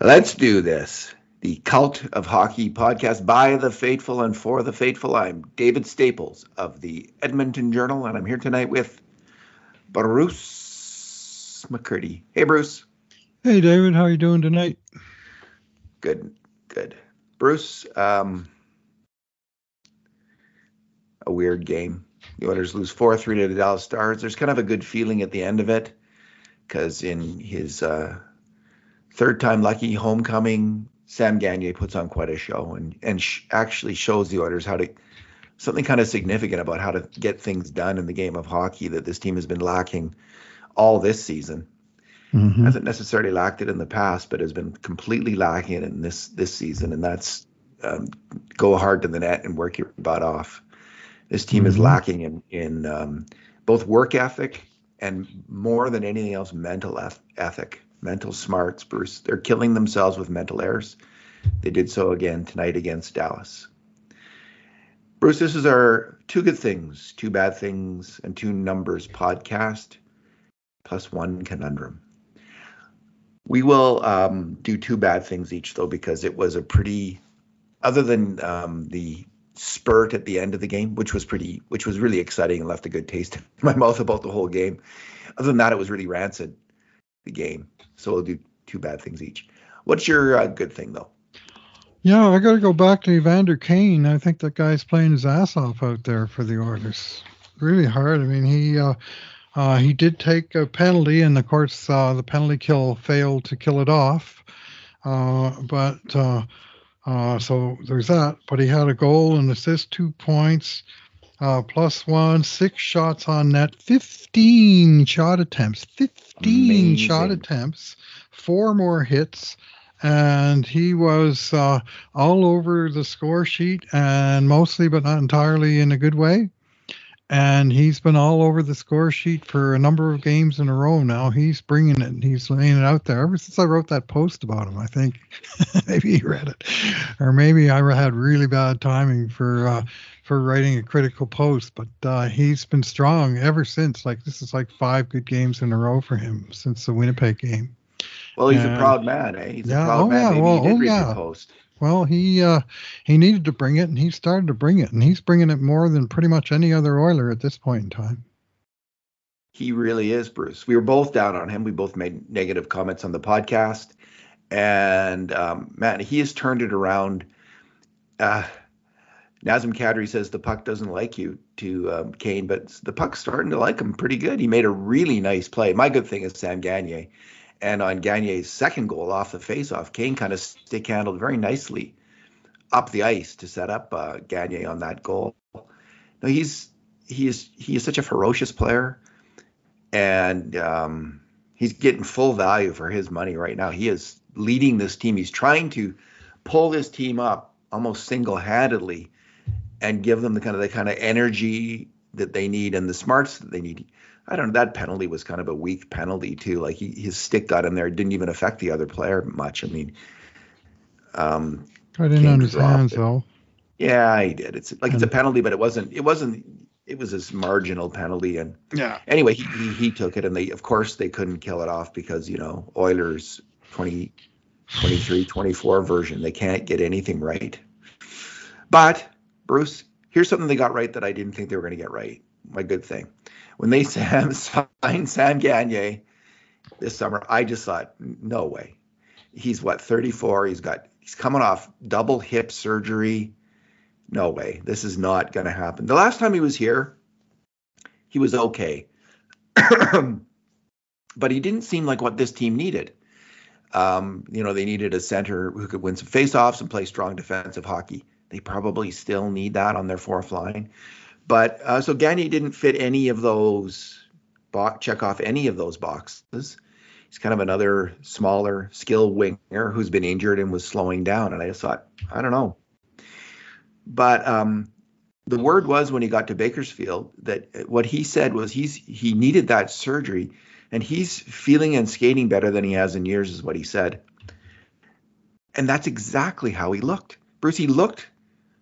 Let's do this. The Cult of Hockey podcast by the faithful and for the faithful. I'm David Staples of the Edmonton Journal, and I'm here tonight with Bruce McCurdy. Hey, Bruce. Hey, David. How are you doing tonight? Good, good. Bruce, um, a weird game. The Oilers lose 4 3 to the Dallas Stars. There's kind of a good feeling at the end of it because in his uh, third time lucky homecoming, Sam Gagner puts on quite a show and and sh- actually shows the Oilers how to something kind of significant about how to get things done in the game of hockey that this team has been lacking all this season. Mm-hmm. Hasn't necessarily lacked it in the past, but has been completely lacking it in this this season, and that's um, go hard to the net and work your butt off. This team mm-hmm. is lacking in in um, both work ethic and more than anything else, mental ethic mental smarts, Bruce. They're killing themselves with mental errors. They did so again tonight against Dallas. Bruce, this is our two good things, two bad things, and two numbers podcast, plus one conundrum. We will um, do two bad things each, though, because it was a pretty, other than um, the spurt at the end of the game, which was pretty, which was really exciting and left a good taste in my mouth about the whole game. Other than that, it was really rancid, the game. So we'll do two bad things each. What's your uh, good thing though? Yeah, I got to go back to Evander Kane. I think that guy's playing his ass off out there for the Oilers. Really hard. I mean, he uh, uh, he did take a penalty, and of course, uh, the penalty kill failed to kill it off. Uh, but uh, so there's that. But he had a goal and assist, two points uh, plus one, six shots on net, 15 shot attempts, 15 Amazing. shot attempts, four more hits. And he was uh, all over the score sheet and mostly, but not entirely in a good way and he's been all over the score sheet for a number of games in a row now. He's bringing it. and He's laying it out there. Ever since I wrote that post about him, I think maybe he read it, or maybe I had really bad timing for uh, for writing a critical post. But uh, he's been strong ever since. Like this is like five good games in a row for him since the Winnipeg game. Well, he's and, a proud man, eh? He's yeah, a proud oh, man. Maybe well, he did oh, read yeah. the post. Well, he uh, he needed to bring it, and he started to bring it, and he's bringing it more than pretty much any other Oiler at this point in time. He really is, Bruce. We were both down on him. We both made negative comments on the podcast, and um, man, he has turned it around. Uh, Nazem Kadri says the puck doesn't like you to um, Kane, but the puck's starting to like him pretty good. He made a really nice play. My good thing is Sam Gagner. And on Gagner's second goal off the faceoff, Kane kind of stick handled very nicely up the ice to set up uh, Gagner on that goal. No, he's he is he is such a ferocious player, and um, he's getting full value for his money right now. He is leading this team. He's trying to pull this team up almost single-handedly and give them the kind of the kind of energy that they need and the smarts that they need. I don't know. That penalty was kind of a weak penalty too. Like he, his stick got in there, didn't even affect the other player much. I mean, um, I didn't understand though. Yeah, he did. It's like it's a penalty, but it wasn't. It wasn't. It was this marginal penalty, and yeah. Anyway, he, he, he took it, and they of course they couldn't kill it off because you know Oilers 20, 23, 24 version. They can't get anything right. But Bruce, here's something they got right that I didn't think they were going to get right. My good thing when they Sam signed Sam Gagner this summer, I just thought, no way. He's what 34. He's got he's coming off double hip surgery. No way. This is not going to happen. The last time he was here, he was okay. but he didn't seem like what this team needed. Um, you know, they needed a center who could win some faceoffs and play strong defensive hockey. They probably still need that on their fourth line. But uh, so Gagner didn't fit any of those, bo- check off any of those boxes. He's kind of another smaller skill winger who's been injured and was slowing down. And I just thought, I don't know. But um, the word was when he got to Bakersfield that what he said was he's he needed that surgery and he's feeling and skating better than he has in years is what he said. And that's exactly how he looked. Bruce, he looked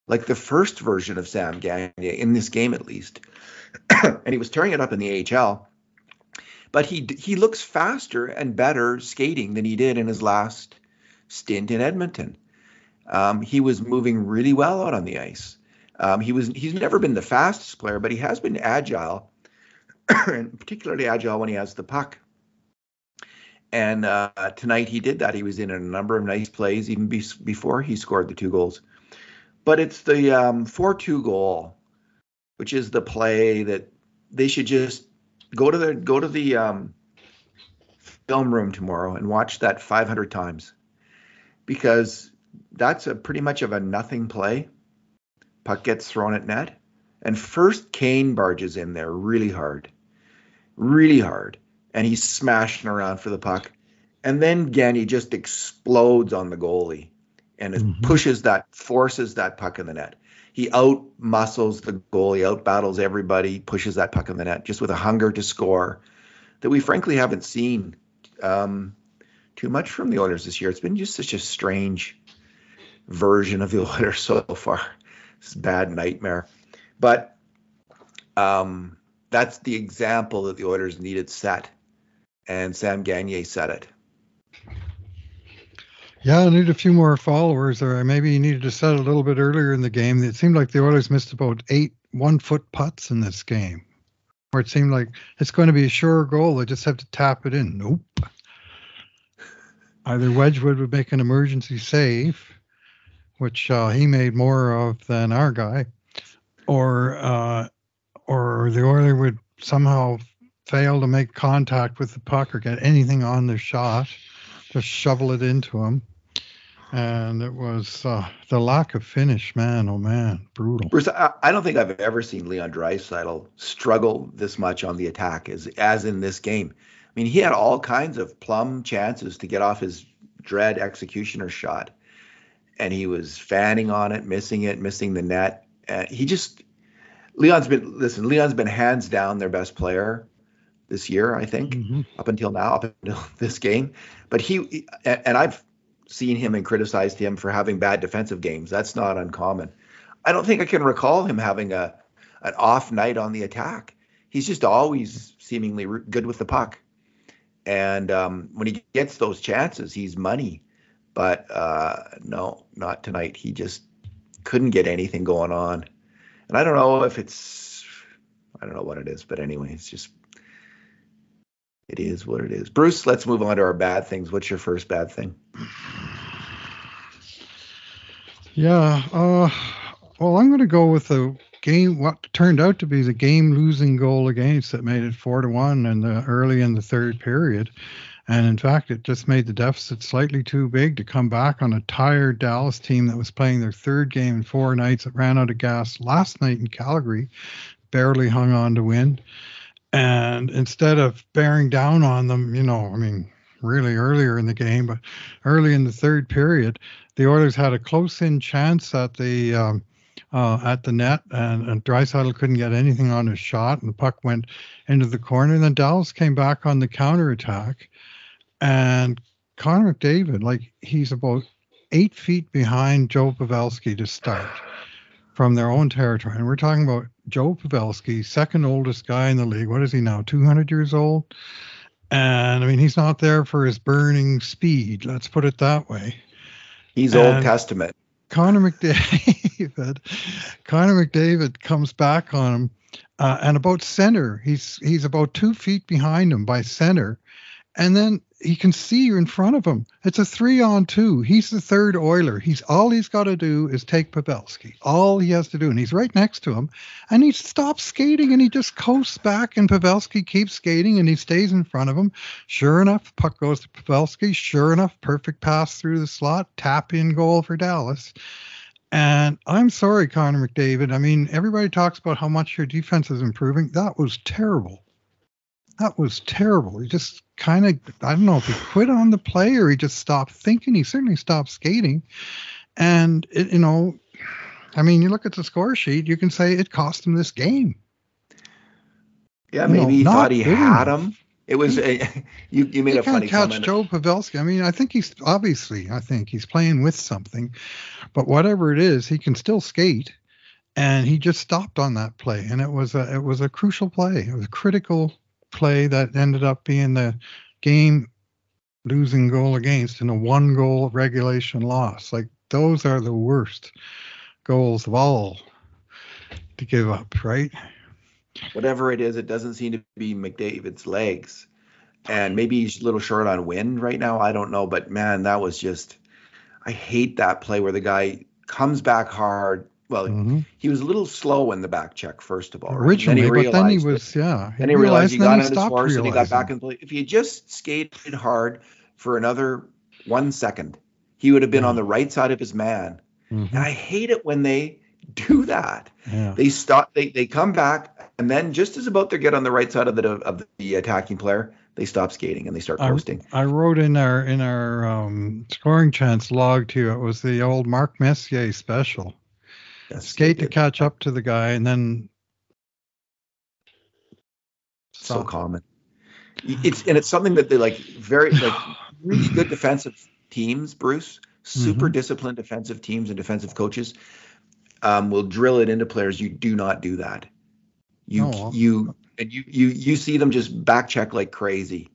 like the first version of Sam Gagner in this game at least. and he was tearing it up in the AHL. but he he looks faster and better skating than he did in his last stint in Edmonton. Um, he was moving really well out on the ice. Um, he was he's never been the fastest player, but he has been agile, and particularly agile when he has the puck. And uh, tonight he did that. He was in a number of nice plays even be- before he scored the two goals. But it's the um, 4-2 goal, which is the play that they should just go to the go to the um, film room tomorrow and watch that 500 times. Because that's a pretty much of a nothing play. Puck gets thrown at net, and first Kane barges in there really hard, really hard, and he's smashing around for the puck, and then Gagner just explodes on the goalie, and it mm-hmm. pushes that, forces that puck in the net. He out muscles the goalie, out battles everybody, pushes that puck in the net, just with a hunger to score that we frankly haven't seen um, too much from the Oilers this year. It's been just such a strange version of the Oilers so far. It's a bad nightmare. But um, that's the example that the Oilers needed set, and Sam Gagner set it. Yeah, I need a few more followers, or maybe you needed to set a little bit earlier in the game. It seemed like the Oilers missed about eight one-foot putts in this game, where it seemed like it's going to be a sure goal. They just have to tap it in. Nope. Either Wedgewood would make an emergency save, which uh, he made more of than our guy, or uh, or the Oiler would somehow fail to make contact with the puck or get anything on the shot, just shovel it into him. And it was uh, the lack of finish, man. Oh man, brutal. Bruce, I, I don't think I've ever seen Leon Draisaitl struggle this much on the attack as as in this game. I mean, he had all kinds of plum chances to get off his dread executioner shot and he was fanning on it, missing it, missing the net. And he just Leon's been listen. Leon's been hands down their best player this year, I think, mm-hmm. up until now, up until this game. But he and I've seen him and criticized him for having bad defensive games. That's not uncommon. I don't think I can recall him having a an off night on the attack. He's just always seemingly good with the puck. And um, when he gets those chances, he's money. But uh, no, not tonight. He just couldn't get anything going on. And I don't know if it's, I don't know what it is, but anyway, it's just, it is what it is. Bruce, let's move on to our bad things. What's your first bad thing? Yeah. Uh, well, I'm going to go with the game. What turned out to be the game-losing goal against that made it four to one in the early in the third period. And in fact, it just made the deficit slightly too big to come back on a tired Dallas team that was playing their third game in four nights. that ran out of gas last night in Calgary, barely hung on to win. And instead of bearing down on them, you know, I mean, really earlier in the game, but early in the third period, the Oilers had a close-in chance at the um, uh, at the net, and, and Draisaitl couldn't get anything on his shot, and the puck went into the corner. And then Dallas came back on the counterattack, and Connor McDavid, like he's about eight feet behind Joe Pavelski to start from their own territory. And we're talking about Joe Pavelski, second oldest guy in the league. What is he now? 200 years old? And I mean, he's not there for his burning speed. Let's put it that way. He's and Old Testament. Connor McDavid, Connor McDavid comes back on him, uh, and about center, he's he's about two feet behind him by center, and then he can see you in front of him. It's a three on two. He's the third Oiler. He's all he's got to do is take Pavelski. All he has to do, and he's right next to him, and he stops skating and he just coasts back, and Pavelski keeps skating and he stays in front of him. Sure enough, puck goes to Pavelski. Sure enough, perfect pass through the slot, tap in goal for Dallas. And I'm sorry, Connor McDavid. I mean, everybody talks about how much your defense is improving. That was terrible that was terrible. He just kind of, I don't know if he quit on the play or he just stopped thinking. He certainly stopped skating. And, it, you know, I mean, you look at the score sheet, you can say it cost him this game. Yeah, maybe know, he thought he had him. It was a, you. You made a funny catch comment. Joe Pavelski. I mean, I think he's obviously. I think he's playing with something, but whatever it is, he can still skate, and he just stopped on that play, and it was a it was a crucial play. It was a critical play that ended up being the game losing goal against in a one goal regulation loss. Like those are the worst goals of all to give up, right? Whatever it is, it doesn't seem to be McDavid's legs. And maybe he's a little short on wind right now. I don't know. But man, that was just, I hate that play where the guy comes back hard. Well, mm-hmm. he was a little slow in the back check, first of all. Right? Originally, then but then he was, yeah. Then he realized, he got on his horse and he got back in play. If he just skated hard for another one second, he would have been on the right side of his man. Mm-hmm. And I hate it when they do that. Yeah. They stop. They they come back, and then just as about to get on the right side of the of the attacking player, they stop skating and they start coasting. I, I wrote in our in our um, scoring chance log to you. It was the old Mark Messier special. Skate to catch up to the guy, and then stop. so common. It's and it's something that they like very like really good defensive teams, Bruce, super mm-hmm. disciplined defensive teams and defensive coaches um, will drill it into players. You do not do that. You oh. you and you you you see them just back check like crazy,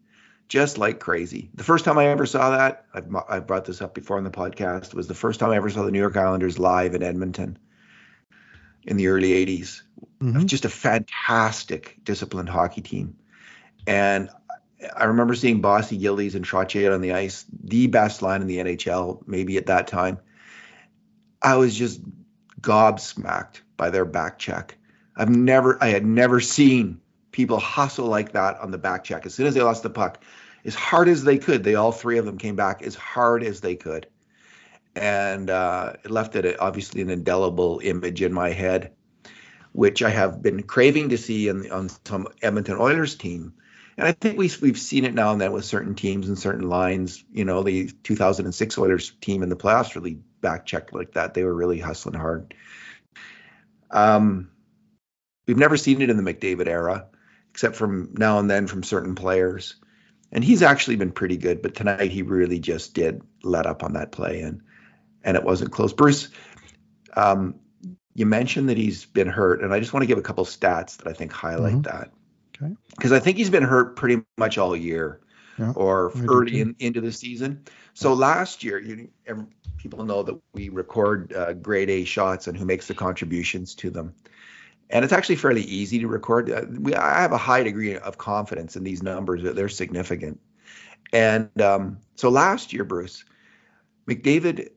just like crazy. The first time I ever saw that, I've I brought this up before on the podcast, was the first time I ever saw the New York Islanders live in Edmonton in the early '80s. Mm-hmm. Just a fantastic disciplined hockey team, and I remember seeing Bossy Gillies and Trottier on the ice, the best line in the NHL, maybe at that time. I was just gobsmacked by their back check. I've never, I had never seen people hustle like that on the back check. As soon as they lost the puck, as hard as they could, they all three of them came back as hard as they could, and uh, it left it obviously an indelible image in my head, which I have been craving to see in, on some Edmonton Oilers team and I think we, we've seen it now and then with certain teams and certain lines. You know, the 2006 Oilers team in the playoffs really back checked like that. They were really hustling hard. Um, we've never seen it in the McDavid era, except from now and then from certain players. And he's actually been pretty good, but tonight he really just did let up on that play, and and it wasn't close. Bruce, um, you mentioned that he's been hurt, and I just want to give a couple stats that I think highlight mm-hmm. that. Okay. Because I think he's been hurt pretty much all year yeah, or early in, into the season. So last year, you, people know that we record uh, grade A shots and who makes the contributions to them. And it's actually fairly easy to record. Uh, we, I have a high degree of confidence in these numbers that they're significant. And um, so last year, Bruce, McDavid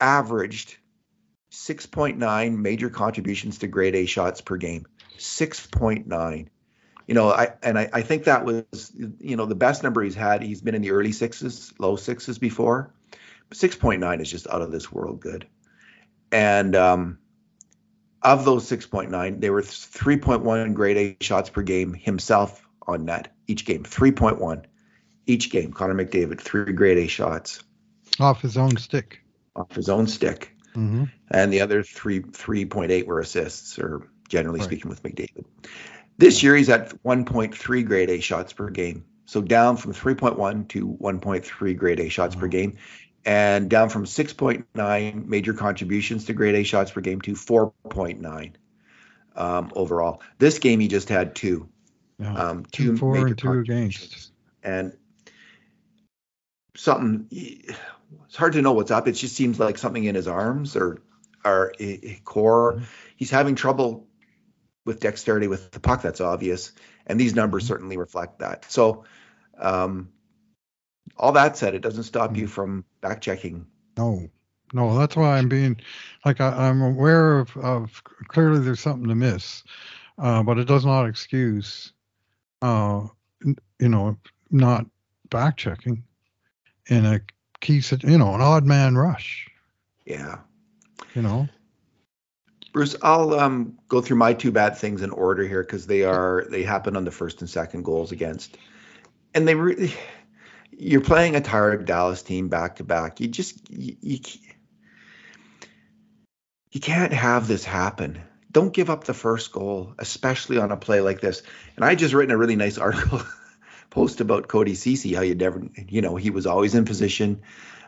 averaged 6.9 major contributions to grade A shots per game. 6.9 you know, I and I, I think that was you know the best number he's had. He's been in the early sixes, low sixes before. Six point nine is just out of this world good. And um, of those six point nine, they were three point one grade A shots per game himself on net each game. Three point one each game. Connor McDavid three grade A shots off his own stick. Off his own stick. Mm-hmm. And the other three three point eight were assists, or generally right. speaking, with McDavid. This year he's at 1.3 grade A shots per game. So down from 3.1 to 1.3 grade A shots per game and down from 6.9 major contributions to grade A shots per game to 4.9 um, overall. This game he just had two. Yeah. Um, two, major and two against. And something it's hard to know what's up. It just seems like something in his arms or or core. Mm-hmm. He's having trouble with dexterity with the puck. That's obvious, and these numbers mm-hmm. certainly reflect that. So, um, all that said, it doesn't stop you mm-hmm. from back checking. No, no, that's why I'm being like I, am aware of, of clearly there's something to miss, uh, but it does not excuse, uh, you know, not back checking in a key, you know, an odd man rush. Yeah. You know. Bruce, I'll um, go through my two bad things in order here because they are they happen on the first and second goals against, and they really. You're playing a tired Dallas team back to back. You just you, you you can't have this happen. Don't give up the first goal, especially on a play like this. And I just written a really nice article post about Cody Ceci, how you never, you know, he was always in position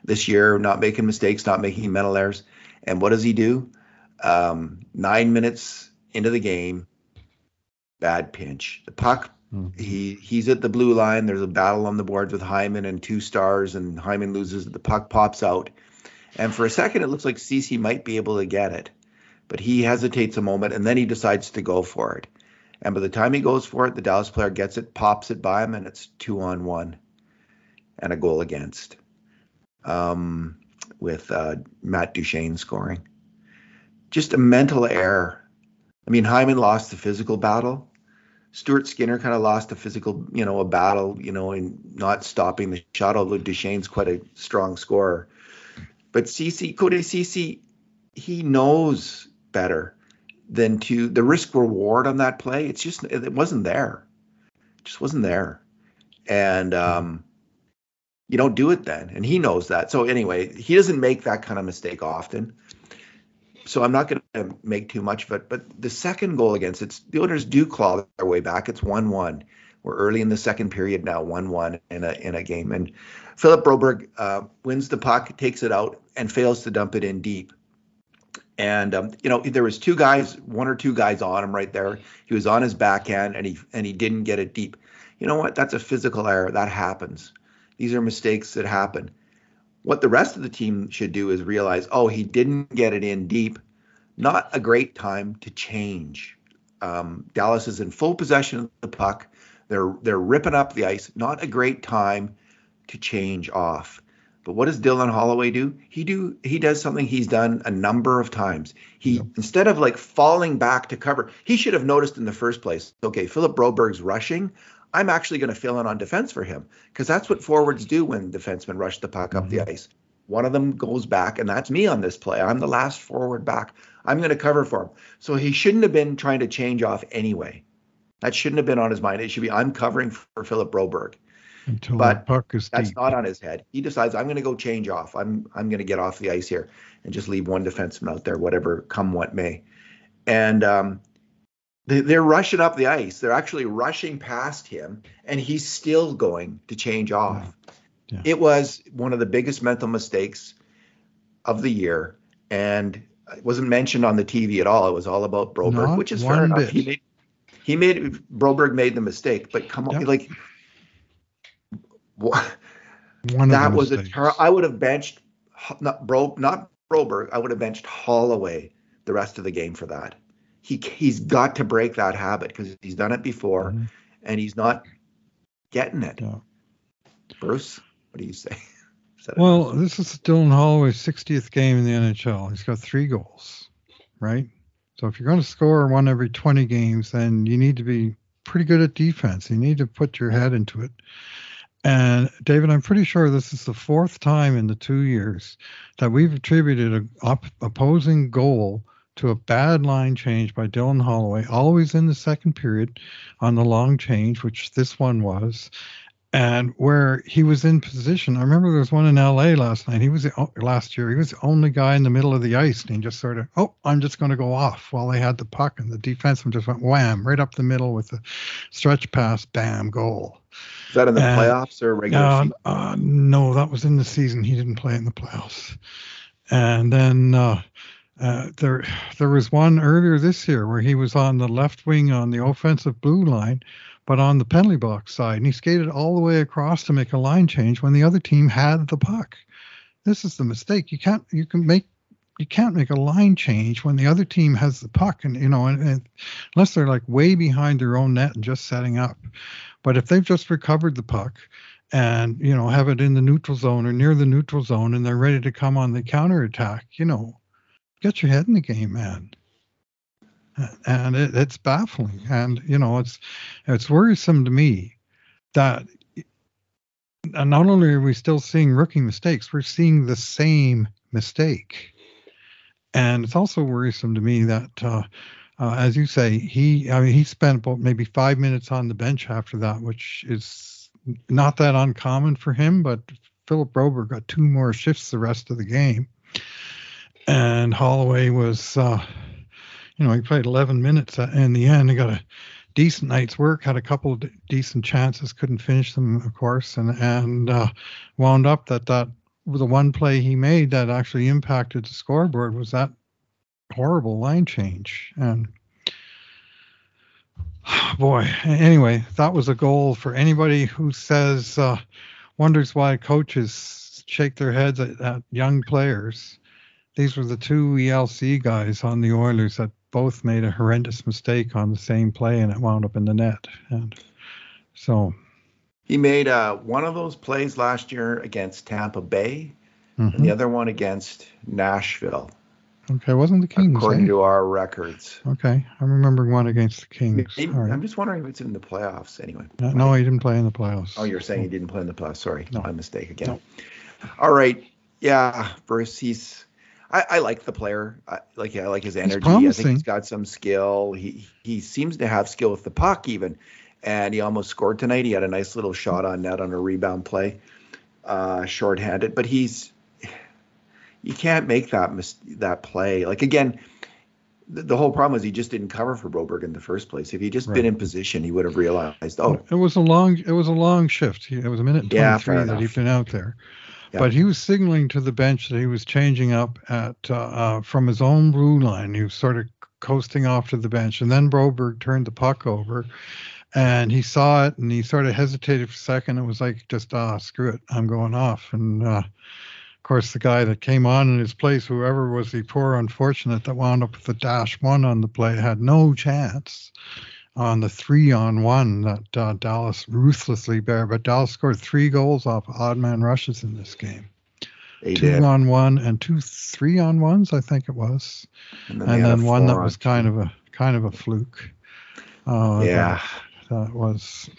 this year, not making mistakes, not making mental errors. And what does he do? Um, nine minutes into the game, bad pinch. The puck Mm-hmm. He he's at the blue line. There's a battle on the boards with Hyman and two stars, and Hyman loses. The puck pops out, and for a second it looks like Ceci might be able to get it, but he hesitates a moment and then he decides to go for it. And by the time he goes for it, the Dallas player gets it, pops it by him, and it's two on one, and a goal against. Um, with uh, Matt Duchene scoring. Just a mental error. I mean, Hyman lost the physical battle. Stuart Skinner kind of lost a physical, you know, a battle, you know, in not stopping the shot, although Duchene's quite a strong scorer. But Ceci, Cody Ceci, he knows better than to the risk reward on that play. It's just, it wasn't there. It just wasn't there. And, um, you don't do it then. And he knows that. So anyway, he doesn't make that kind of mistake often. So I'm not going to make too much of it. But the second goal against it, the Oilers do claw their way back. It's one-one. We're early in the second period now, one-one in a in a game. And Philip Broberg uh, wins the puck, takes it out, and fails to dump it in deep. And um, you know there was two guys, one or two guys on him right there. He was on his backhand, and he and he didn't get it deep. You know what? That's a physical error. That happens. These are mistakes that happen. What the rest of the team should do is realize, oh, he didn't get it in deep. Not a great time to change. Um, Dallas is in full possession of the puck. They're they're ripping up the ice. Not a great time to change off. But what does Dylan Holloway do? He do he does something he's done a number of times. He yep. instead of like falling back to cover, he should have noticed in the first place. Okay, Philip Broberg's rushing. I'm actually going to fill in on defense for him because that's what forwards do when defensemen rush the puck up mm-hmm. the ice. One of them goes back, and that's me on this play. I'm the last forward back. I'm going to cover for him. So he shouldn't have been trying to change off anyway. That shouldn't have been on his mind. It should be I'm covering for Philip Broberg. Until but puck is that's deep. not on his head. He decides I'm going to go change off. I'm I'm going to get off the ice here and just leave one defenseman out there, whatever come what may. And um, they're rushing up the ice. They're actually rushing past him, and he's still going to change off. Yeah. It was one of the biggest mental mistakes of the year, and it wasn't mentioned on the TV at all. It was all about Broberg, Not which is fair enough. He made, he made Broberg made the mistake, but come on, like? One that was mistakes. a ter- I would have benched not Bro not Broberg. I would have benched Holloway the rest of the game for that he he's got to break that habit because he's done it before mm-hmm. and he's not getting it. Yeah. Bruce, what do you say? well, this is Dylan Holloway's 60th game in the NHL. He's got three goals, right? So if you're going to score one every 20 games, then you need to be pretty good at defense. You need to put your head into it. And David, I'm pretty sure this is the fourth time in the two years that we've attributed an op- opposing goal to a bad line change by Dylan Holloway, always in the second period on the long change, which this one was, and where he was in position. I remember there was one in LA last night. He was the, last year. He was the only guy in the middle of the ice, and he just sort of, oh, I'm just going to go off while they had the puck, and the defenseman just went wham right up the middle with the stretch pass, bam, goal. Is that in the and, playoffs or regular? Uh, uh, no, that was in the season. He didn't play in the playoffs. And then uh, uh, there, there was one earlier this year where he was on the left wing on the offensive blue line, but on the penalty box side, and he skated all the way across to make a line change when the other team had the puck. This is the mistake. You can't, you can make, you can't make a line change when the other team has the puck, and you know, and, and unless they're like way behind their own net and just setting up. But if they've just recovered the puck and you know have it in the neutral zone or near the neutral zone and they're ready to come on the counter attack, you know, get your head in the game, man. And it, it's baffling, and you know, it's it's worrisome to me that and not only are we still seeing rookie mistakes, we're seeing the same mistake. And it's also worrisome to me that, uh, uh, as you say, he I mean he spent about maybe five minutes on the bench after that, which is not that uncommon for him. But Philip Broberg got two more shifts the rest of the game and Holloway was, uh, you know, he played 11 minutes in the end. He got a decent night's work, had a couple of decent chances, couldn't finish them, of course, and and uh, wound up that that the one play he made that actually impacted the scoreboard was that horrible line change and Boy, anyway, that was a goal for anybody who says uh, wonders why coaches shake their heads at, at young players. These were the two ELC guys on the Oilers that both made a horrendous mistake on the same play, and it wound up in the net. And so He made uh, one of those plays last year against Tampa Bay, and the mhm. other one against Nashville, okay, wasn't the Kings? according eh? to our records. Okay, I'm remembering one against the Kings. Maybe- right. I'm just wondering if it's in the playoffs anyway. No, no, he didn't play in the playoffs. Oh, you're saying he didn't play in the playoffs. Sorry, No. my mistake again. No. All right. Yeah, Bruce, he's. I, I like the player. I like. I like his energy. I think he's got some skill. He he seems to have skill with the puck even, and he almost scored tonight. He had a nice little shot on net on a rebound play, uh, shorthanded. But he's. You can't make that mis- that play. Like again, the, the whole problem is he just didn't cover for Broberg in the first place. If he'd just Right. been in position, he would have realized. Oh, It was a long. It was a long shift. It was a minute and Yeah, 23 that he'd been out there. Yeah. But he was signaling to the bench that he was changing up at uh, uh, from his own blue line. He was sort of coasting off to the bench, and then Broberg turned the puck over, and he saw it, and he sort of hesitated for a second. It was like just ah, screw it, I'm going off. And uh, course, the guy that came on in his place, whoever was the poor unfortunate that wound up with the dash one on the play, had no chance on the three on one that uh, Dallas ruthlessly bare. But Dallas scored three goals off odd man rushes in this game. they two did. on one and two three on ones, I think it was, And and they had a then one that four was on kind of a kind of a fluke. Uh, Yeah. that, that was.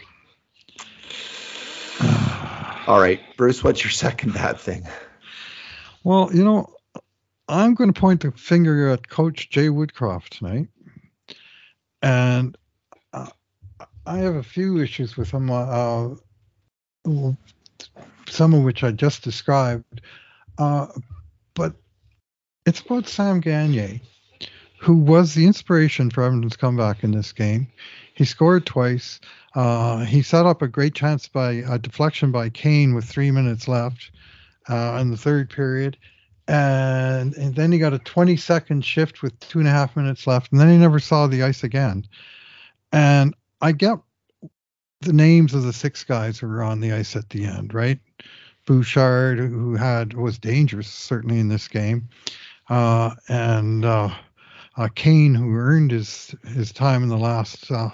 All right, Bruce, what's your second bad thing? Well, you know, I'm going to point the finger at Coach Jay Woodcroft tonight, and uh, I have a few issues with him. Uh, some of which I just described, uh, but it's about Sam Gagner, who was the inspiration for Edmonton's comeback in this game. He scored twice. Uh, he set up a great chance by a deflection by Kane with three minutes left uh, in the third period. And, and then he got a 20 second shift with two and a half minutes left. And then he never saw the ice again. And I get the names of the six guys who were on the ice at the end, right? Bouchard, who had was dangerous certainly in this game, uh, and uh, uh, Kane, who earned his his time in the last uh,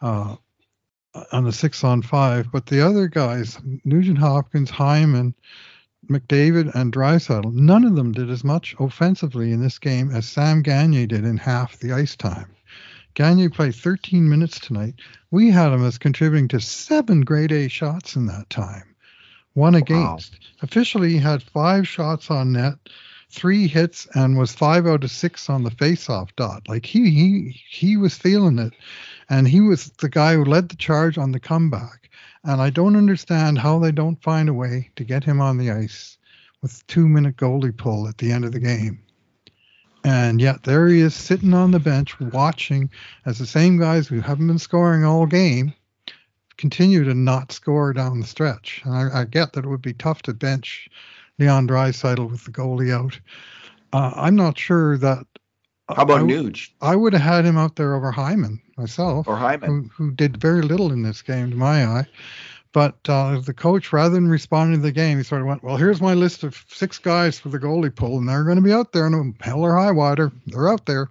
uh, on the six on five. But the other guys, Nugent Hopkins, Hyman, McDavid, and Draisaitl, none of them did as much offensively in this game as Sam Gagner did in half the ice time. Gagner played 13 minutes tonight. We had him as contributing to seven grade A shots in that time, one against. Officially, he had five shots on net, three hits, and was five out of six on the faceoff dot. Like he he he was feeling it, and he was the guy who led the charge on the comeback. And I don't understand how they don't find a way to get him on the ice with two minute goalie pull at the end of the game. And yet there he is sitting on the bench watching as the same guys who haven't been scoring all game continue to not score down the stretch. And I, I get that it would be tough to bench Leon Draisaitl with the goalie out. Uh, I'm not sure that. How about I, Nuge I would have had him out there over Hyman myself, or Hyman? who, who did very little in this game to my eye. But uh, the coach, rather than responding to the game, he sort of went, "Well, here's my list of six guys for the goalie pull, and they're going to be out there, no hell or high water. They're out there."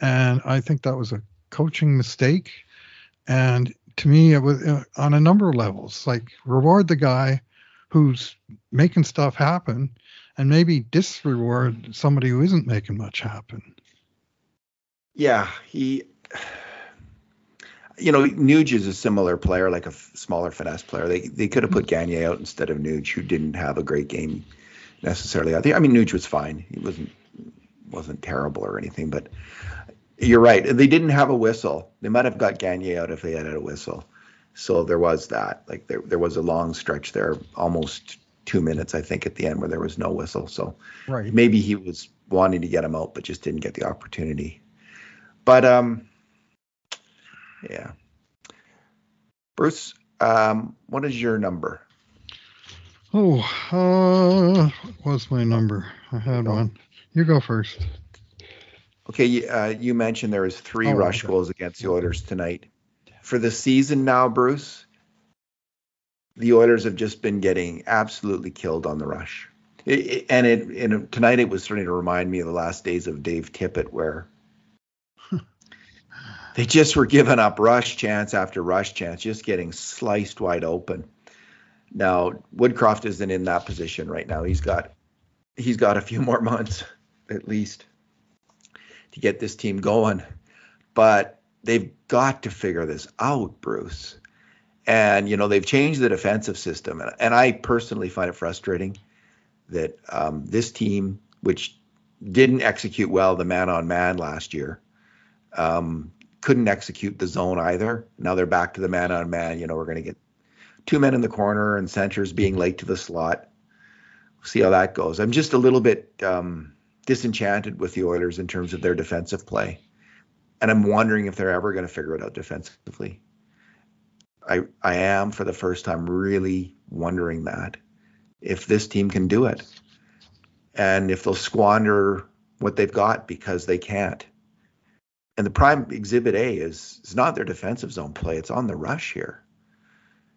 And I think that was a coaching mistake. And to me, it was uh, on a number of levels. Like reward the guy who's making stuff happen, and maybe disreward somebody who isn't making much happen. Yeah, he. You know, Nuge is a similar player, like a f- smaller finesse player. They they could have put Gagner out instead of Nuge, who didn't have a great game necessarily. I think I mean Nuge was fine. He wasn't wasn't terrible or anything, but you're right. They didn't have a whistle. They might have got Gagner out if they had a whistle. So there was that. Like there there was a long stretch there, almost two minutes, I think, at the end where there was no whistle. So Right. maybe he was wanting to get him out, but just didn't get the opportunity. But um, yeah, Bruce, um, what is your number? Oh, uh, what was my number? I had one. You go first. Okay, uh, you mentioned there was three Oh, rush okay. goals against the Oilers tonight. For the season now, Bruce, the Oilers have just been getting absolutely killed on the rush. It, it- and it and tonight it was starting to remind me of the last days of Dave Tippett, where they just were giving up rush chance after rush chance, just getting sliced wide open. Now Woodcroft isn't in that position right now. He's got he's got a few more months at least to get this team going. But they've got to figure this out, Bruce. And you know they've changed the defensive system, and, and I personally find it frustrating that um, this team, which didn't execute well the man-on-man last year, um, couldn't execute the zone either. Now they're back to the man-on-man. You know we're going to get two men in the corner and centers being late to the slot. See how that goes. I'm just a little bit um, disenchanted with the Oilers in terms of their defensive play. And I'm wondering if they're ever going to figure it out defensively. I I am for the first time really wondering that if this team can do it and if they'll squander what they've got because they can't. And the prime exhibit A is is not their defensive zone play, it's on the rush here.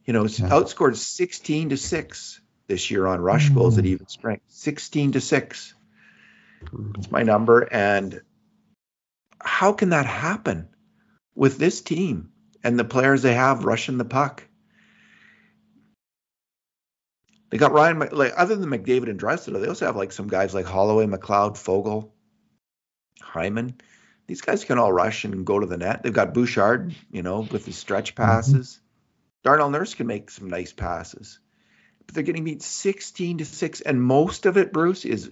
You know, it's Yeah. outscored 16 to 6 this year on rush goals at Mm. even strength. 16 to 6 It's my number. And how can that happen with this team and the players they have rushing the puck? They got Ryan, like other than McDavid and Draisaitl, they also have like some guys like Holloway, McLeod, Foegele, Hyman. These guys can all rush and go to the net. They've got Bouchard, you know, with his stretch mm-hmm. passes. Darnell Nurse can make some nice passes, but they're getting beat 16 to 6. And most of it, Bruce, is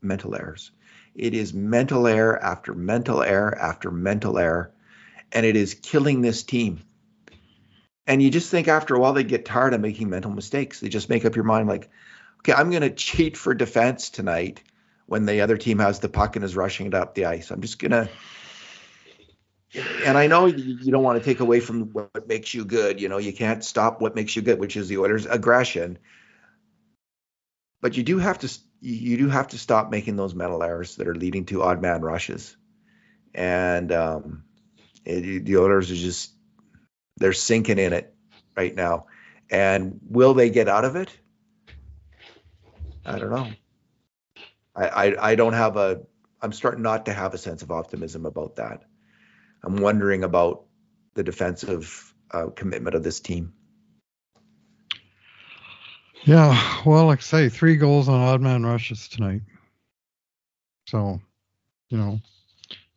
mental errors. It is mental error after mental error after mental error, and it is killing this team. And you just think after a while they get tired of making mental mistakes. They just make up your mind like, okay, I'm going to cheat for defense tonight when the other team has the puck and is rushing it up the ice. I'm just going to. And I know you don't want to take away from what makes you good. You know, you can't stop what makes you good, which is the Oilers' aggression but you do have to you do have to stop making those mental errors that are leading to odd man rushes and um it, the oilers are just they're sinking in it right now. And will they get out of it? I don't know. I, I i don't have a i'm starting not to have a sense of optimism about that. I'm wondering about the defensive uh, commitment of this team. Yeah, well, like I say, three goals on odd man rushes tonight. So, you know,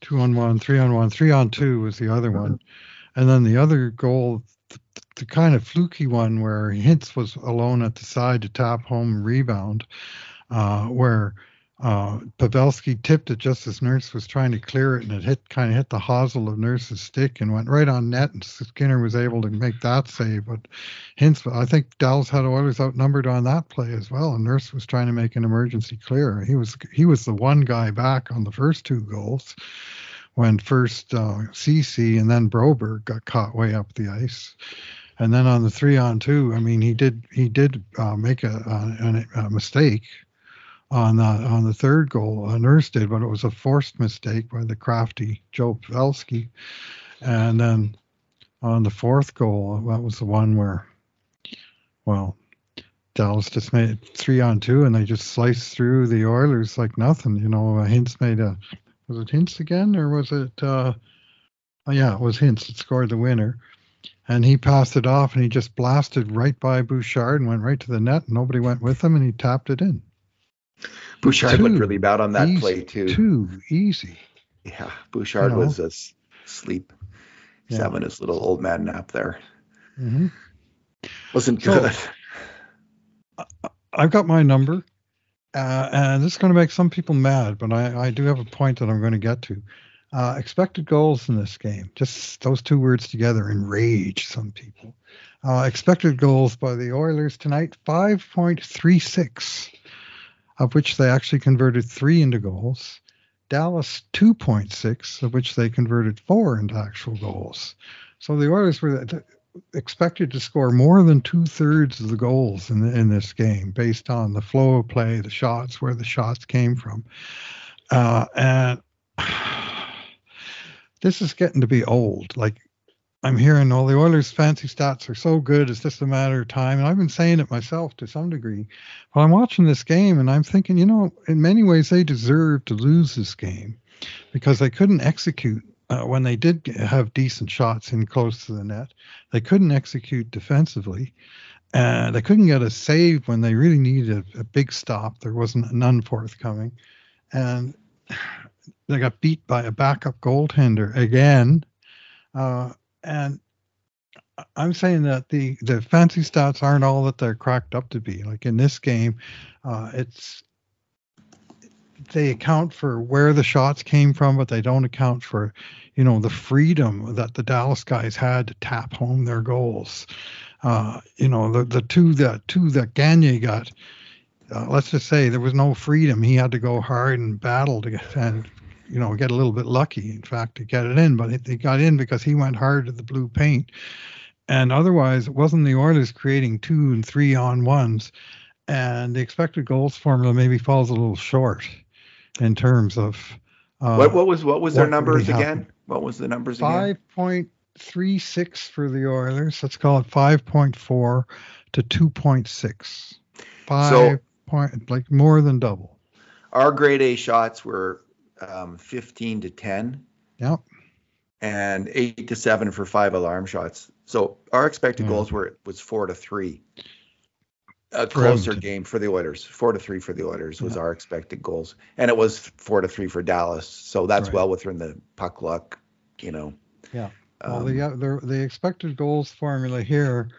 two on one, three on one, three on two was the other one. And then the other goal, the, the kind of fluky one where Hintz was alone at the side to tap home rebound, uh, where uh, Pavelski tipped it just as Nurse was trying to clear it, and it hit kind of hit the hosel of Nurse's stick and went right on net. And Skinner was able to make that save, but I think Dallas had Oilers outnumbered on that play as well, and Nurse was trying to make an emergency clear. He was he was the one guy back on the first two goals when first uh, Ceci and then Broberg got caught way up the ice. And then on the three on two, I mean, he did he did uh, make a, a, a mistake on the on the third goal. Uh, Nurse did, but it was a forced mistake by the crafty Joe Pavelski. And then on the fourth goal, that was the one where, well, Dallas just made three on two, and they just sliced through the Oilers like nothing. You know, uh, Hintz made a was it Hintz again, or was it? Uh, oh, yeah, it was Hintz that scored the winner, and he passed it off, and he just blasted right by Bouchard and went right to the net. And nobody went with him, and he tapped it in. Bouchard Two looked really bad on that easy, play too Too easy. Yeah, Bouchard You know? was asleep. He's Yeah. having his little old man nap there. hmm Wasn't So- good. I've got my number, uh, and this is going to make some people mad, but I, I do have a point that I'm going to get to. Uh, expected goals in this game, just those two words together, enrage some people. Uh, expected goals by the Oilers tonight, 5.36, of which they actually converted three into goals. Dallas, 2.6, of which they converted four into actual goals. So the Oilers were expected to score more than two thirds of the goals in the, in this game, based on the flow of play, the shots, where the shots came from, uh, and this is getting to be old. Like I'm hearing all the Oilers' fancy stats are so good. It's just a matter of time. And I've been saying it myself to some degree. But I'm watching this game and I'm thinking, you know, in many ways they deserve to lose this game because they couldn't execute uh, when they did have decent shots in close to the net. They couldn't execute defensively. And they couldn't get a save when they really needed a, a big stop. There wasn't none forthcoming. And they got beat by a backup goaltender again. Uh, and I'm saying that the the fancy stats aren't all that they're cracked up to be. Like in this game, uh, it's they account for where the shots came from, but they don't account for, you know, the freedom that the Dallas guys had to tap home their goals. Uh, you know, the the two that two that Gagner got. Uh, let's just say there was no freedom. He had to go hard and battle to get and you know, get a little bit lucky, in fact, to get it in. But it, it got in because he went hard to the blue paint. And otherwise, it wasn't the Oilers creating two and three on ones. And the expected goals formula maybe falls a little short in terms of. Uh, what, what was what was their numbers really again? What was the numbers Five point three six for the Oilers. Let's call it five point four to two point six. Five so, point like more than double. Our grade A shots were um, 15 to 10. Yep. And eight to seven for five alarm shots. So our expected goals were was four to three. A closer game for the Oilers. Four to three for the Oilers was yeah. our expected goals, and it was four to three for Dallas. So that's right. well within the puck luck, you know. Yeah. Well, um, the, uh, the the expected goals formula here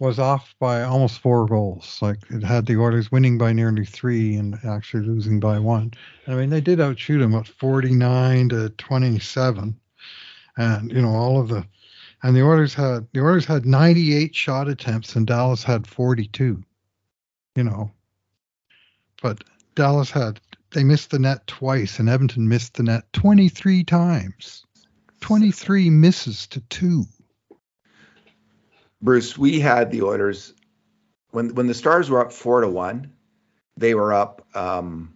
was off by almost four goals. Like it had the Oilers winning by nearly three and actually losing by one. I mean, they did outshoot them at 49 to 27, and you know all of the, and the Oilers had the Oilers had 98 shot attempts and Dallas had 42. You know, but Dallas had they missed the net twice and Edmonton missed the net 23 times. 23 misses to two. Bruce, we had the Oilers when when the Stars were up four to one, they were up um,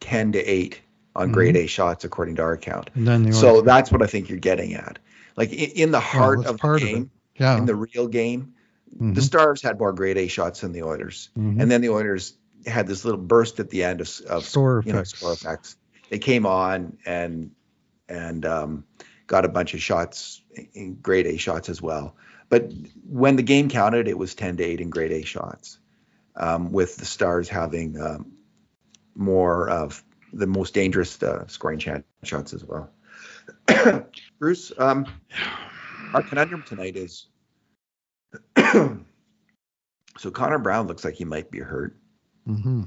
ten to eight on mm-hmm. grade A shots according to our count. so that's what I think you're getting at. Like in, in the heart of the game, of yeah. in the real game, mm-hmm. the Stars had more grade A shots than the Oilers, mm-hmm. and then the Oilers had this little burst at the end of, of score you effects. Know, score effects. They came on and and um, got a bunch of shots, in grade A shots as well. But when the game counted, it was 10 to 8 in grade A shots, um, with the Stars having um, more of the most dangerous uh, scoring shots as well. Bruce, um, our conundrum tonight is so Connor Brown looks like he might be hurt. Mm-hmm.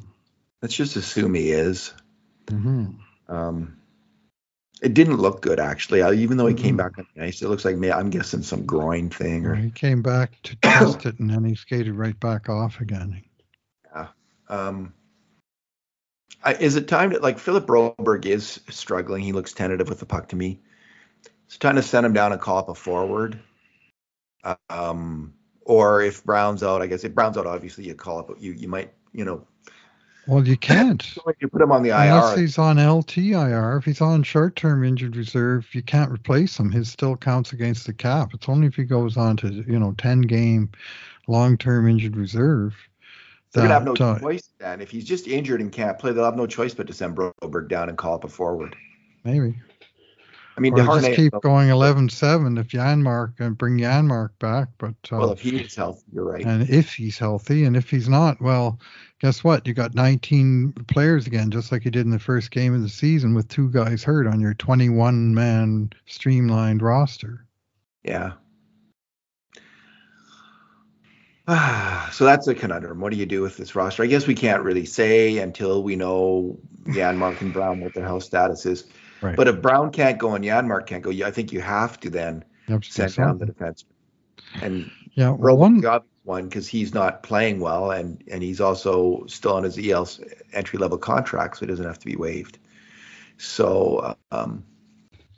Let's just assume he is. Mm-hmm. Um, it didn't look good actually. Uh, even though he came back on the ice, it looks like me. I'm guessing some groin thing. Or he came back to test it and then he skated right back off again. Yeah. Um, I, is it time to like Philip Broberg is struggling? He looks tentative with the puck to me. It's time to send him down and call up a forward. Um, or if Brown's out, I guess if Brown's out, obviously you call up. You you might you know well, you can't. you put him on the IR. Unless he's on LTIR. If he's on short-term injured reserve, you can't replace him. His still counts against the cap. It's only if he goes on to you know 10-game long-term injured reserve. They're gonna have no uh, choice then. If he's just injured and can't play, they'll have no choice but to send Broberg down and call up a forward. Maybe. I mean, or just keep going 11-7 if Janmark and bring Janmark back. But uh, well, if he's healthy, you're right. And if he's healthy, and if he's not, well, guess what? You got 19 players again, just like you did in the first game of the season, with two guys hurt on your 21-man streamlined roster. Yeah. Ah, so that's a conundrum. What do you do with this roster? I guess we can't really say until we know Janmark and Brown what their health status is. Right. But if Brown can't go and Janmark can't go, I think you have to then send down the defense. And yeah, well, one one because he's not playing well, and and he's also still on his EL entry level contract, so he doesn't have to be waived. So. Um,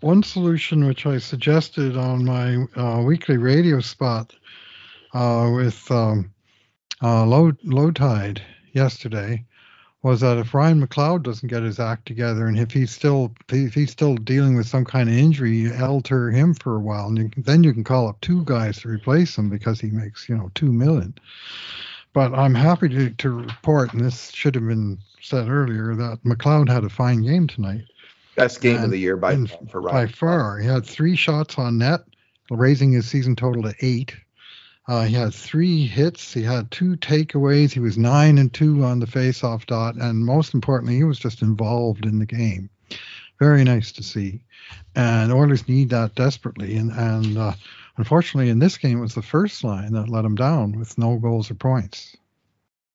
one solution which I suggested on my uh, weekly radio spot uh, with um, uh, low Lowetide yesterday was that if Ryan McLeod doesn't get his act together, and if he's still if he's still dealing with some kind of injury, you alter him for a while, and you can, then you can call up two guys to replace him because he makes you know two million. But I'm happy to, to report, and this should have been said earlier, that McLeod had a fine game tonight. Best game And- of the year by By far, he had three shots on net, raising his season total to eight. Uh, he had three hits. He had two takeaways. He was nine and two on the face-off dot, and most importantly, he was just involved in the game. Very nice to see. And Oilers need that desperately. And and uh, unfortunately, in this game, it was the first line that let him down with no goals or points.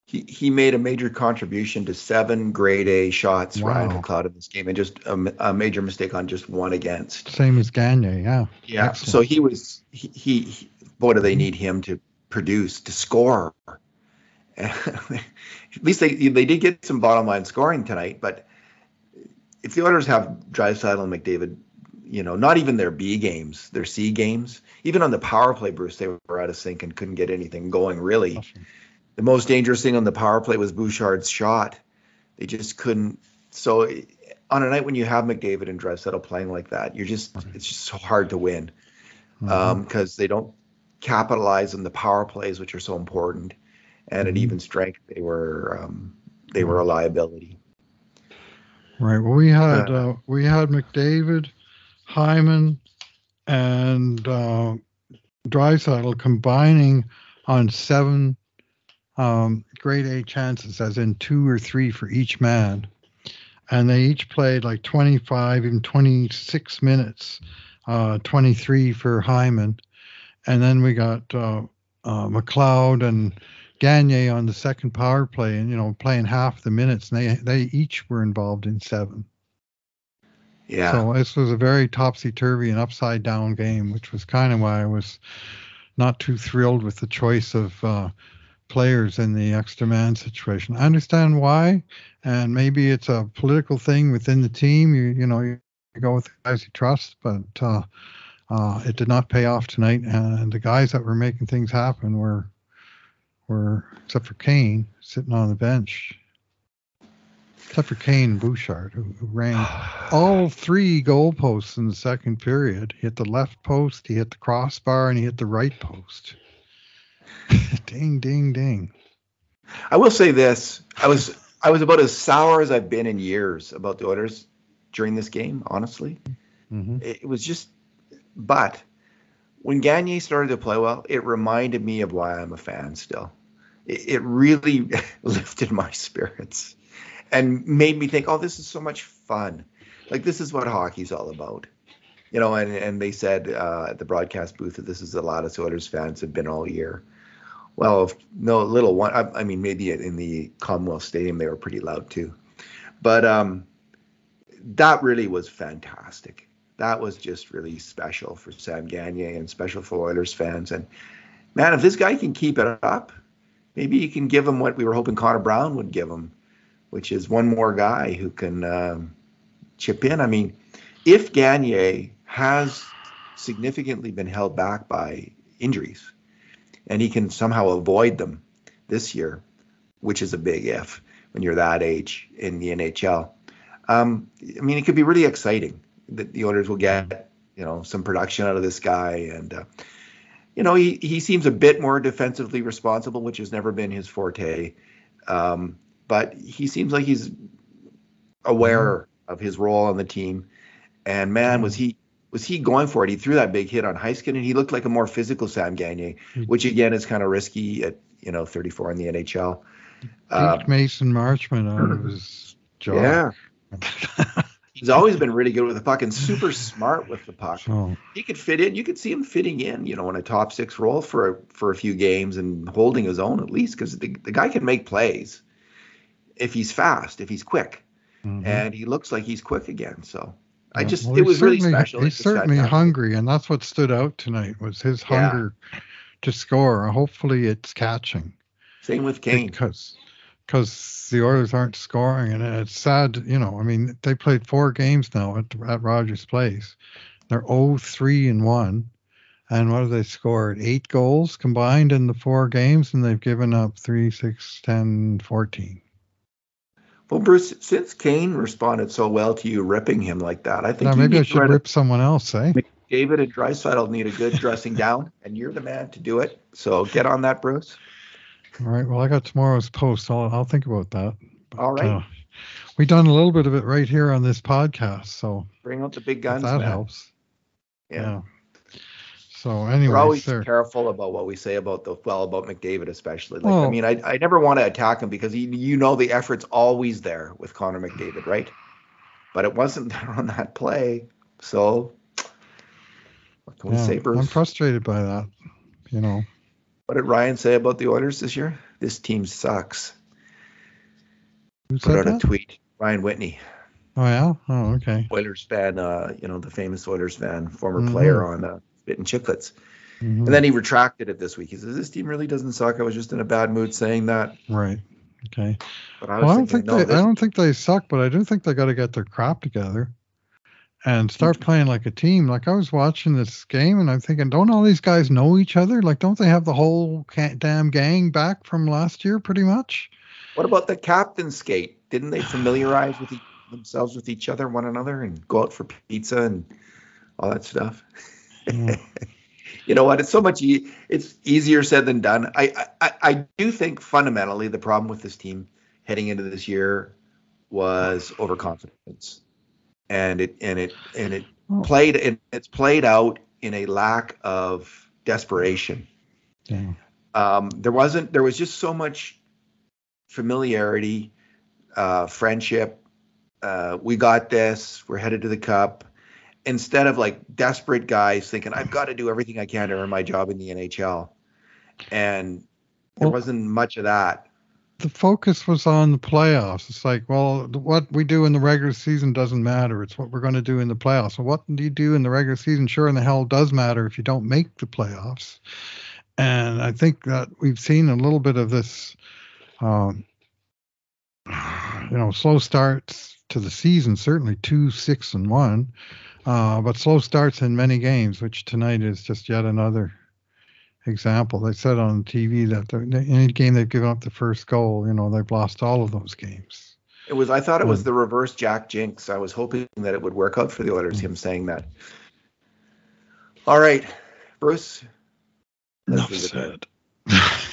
He, he made a major contribution to seven grade A shots, Ryan Wow. McLeod, in this game, and just a major mistake on just one against. Same as Gagner, yeah. Yeah. Excellent. So he was he, he, boy do they need him to produce to score. At least they they did get some bottom line scoring tonight, but if the Oilers have Draisaitl and McDavid, you know, not even their B games, their C games, even on the power play, Bruce, they were out of sync and couldn't get anything going really. The most dangerous thing on the power play was Bouchard's shot. They just couldn't. So on a night when you have McDavid and Draisaitl playing like that, you're just it's just so hard to win mm-hmm. um, because they don't capitalize on the power plays, which are so important. And at Mhm. even strength, they were um, they were a liability. Right. Well, we had uh, we had McDavid, Hyman, and uh, Draisaitl combining on seven um, grade A chances, as in two or three for each man, and they each played like 25, even 26 minutes. Uh, 23 for Hyman, and then we got uh, uh, McLeod and Gagner on the second power play, and you know playing half the minutes, and they they each were involved in seven. Yeah. So this was a very topsy turvy and upside down game, which was kind of why I was not too thrilled with the choice of uh, players in the extra man situation. I understand why, and maybe it's a political thing within the team. You you know you, go with the guys you trust, but uh, uh, it did not pay off tonight. And the guys that were making things happen were were except for Kane sitting on the bench. Except for Kane Bouchard, who, who ran all three goalposts in the second period. He hit the left post, he hit the crossbar, and he hit the right post. ding, ding, ding. I will say this: I was I was about as sour as I've been in years about the Oilers during this game. Honestly, hmm it, it was just. But when Gagner started to play well, it reminded me of why I'm a fan still. It, it really lifted my spirits and made me think, oh, this is so much fun. Like this is what hockey's all about. You know, and, and they said uh, at the broadcast booth that this is the loudest Oilers fans have been all year. Well, if, no, little one. I, I mean, maybe in the Commonwealth Stadium they were pretty loud too, but um, that really was fantastic. That was just really special for Sam Gagner and special for Oilers fans. And man, if this guy can keep it up, maybe you can give him what we were hoping Connor Brown would give him, which is one more guy who can um, chip in. I mean, if Gagner has significantly been held back by injuries and he can somehow avoid them this year, which is a big if when you're that age in the NHL. Um, I mean, it could be really exciting that the Oilers will get, you know, some production out of this guy. And, uh, you know, he, he seems a bit more defensively responsible, which has never been his forte. Um, but he seems like he's aware of his role on the team. And man, was he was he going for it? He threw that big hit on Heiskanen, and he looked like a more physical Sam Gagner, which again is kind of risky at you know 34 in the NHL. Uh, Mason Marchment out of his jaw. yeah, he's always been really good with the puck and super smart with the puck. He could fit in. You could see him fitting in, you know, in a top six role for a, for a few games and holding his own at least because the, the guy can make plays if he's fast, if he's quick, mhm. and he looks like he's quick again. So I just well, it was really special. He's certainly hungry, and that's what stood out tonight was his Yeah. hunger to score. Hopefully, it's catching Same with Kane. because because the Oilers aren't scoring, and it's sad. You know, I mean, they played four games now at at Rogers Place. They're 0-3 and one, and what have they scored? Eight goals combined in the four games, and they've given up three, six, 10, 14. Well, Bruce, since Kane responded so well to you ripping him like that, I think Now you maybe need I should rip someone else, eh? David and Draisaitl need a good dressing down, and you're the man to do it. So get on that, Bruce. All right. Well, I got tomorrow's post. I'll I'll think about that. All right. Uh, we done a little bit of it right here on this podcast, so Bring out the big guns. that man. helps. Yeah. So, anyway, We're always there. careful about what we say about the well about McDavid, especially. Like, I mean, I, I never want to attack him because he, you know the effort's always there with Connor McDavid, right? But it wasn't there on that play. So what can we Yeah, say, I'm frustrated by that. You know, What did Ryan say about the Oilers this year? This team sucks. who Put out a tweet. Ryan Whitney, Oh yeah. Oh okay. Oilers fan, uh, you know, the famous Oilers fan, former Mhm. player on uh, Spittin' Chicklets. Mhm. And then he retracted it this week. He says, This team really doesn't suck. I was just in a bad mood saying that. right. Okay. But I was Well, I don't thinking, think no, they. this- I don't think they suck, but I do think they got to get their crap together and start mm-hmm. playing like a team. Like I was watching this game and I'm thinking, don't all these guys know each other? Like, don't they have the whole damn gang back from last year, pretty much? What about the captain skate? Didn't they familiarize with e- themselves with each other, one another, and go out for pizza and all that stuff? You know what? It's so much. E- it's easier said than done. I, I I do think fundamentally the problem with this team heading into this year was overconfidence, and it and it and it Oh. played and it's played out in a lack of desperation. yeah. Um, there wasn't. There was just so much familiarity, uh, friendship. Uh, we got this. We're headed to the cup. Instead of like desperate guys thinking, I've got to do everything I can to earn my job in the NHL, and there Well- wasn't much of that. The focus was on the playoffs. It's like, well, what we do in the regular season doesn't matter. It's what we're going to do in the playoffs. So what do you do in the regular season? Sure, in the hell does matter if you don't make the playoffs. And I think that we've seen a little bit of this, um, you know, slow starts to the season. Certainly two, six, and one, uh, but slow starts in many games, which tonight is just yet another example. They said on TV that the, any game they've given up the first goal, you know, they've lost all of those games. It was. I thought it was Hmm. the reverse Jack Jinx. I was hoping that it would work out for the Oilers. Him saying that. All right, Bruce. Enough leave it there. said.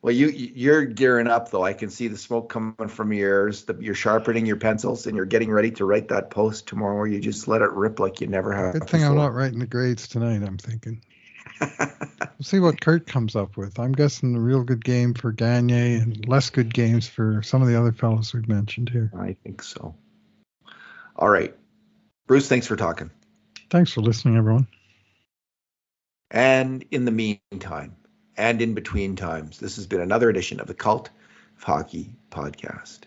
Well, you you're gearing up though. I can see the smoke coming from your ears. The, you're sharpening your pencils and you're getting ready to write that post tomorrow where you just let it rip like you never have. Good thing I'm not writing the grades tonight. I'm thinking. We'll see what Kurt comes up with. I'm guessing a real good game for Gagner and less good games for some of the other fellows we've mentioned here. I think so. All right, Bruce. Thanks for talking. Thanks for listening, everyone. And in the meantime, and in between times, this has been another edition of the Cult of Hockey podcast.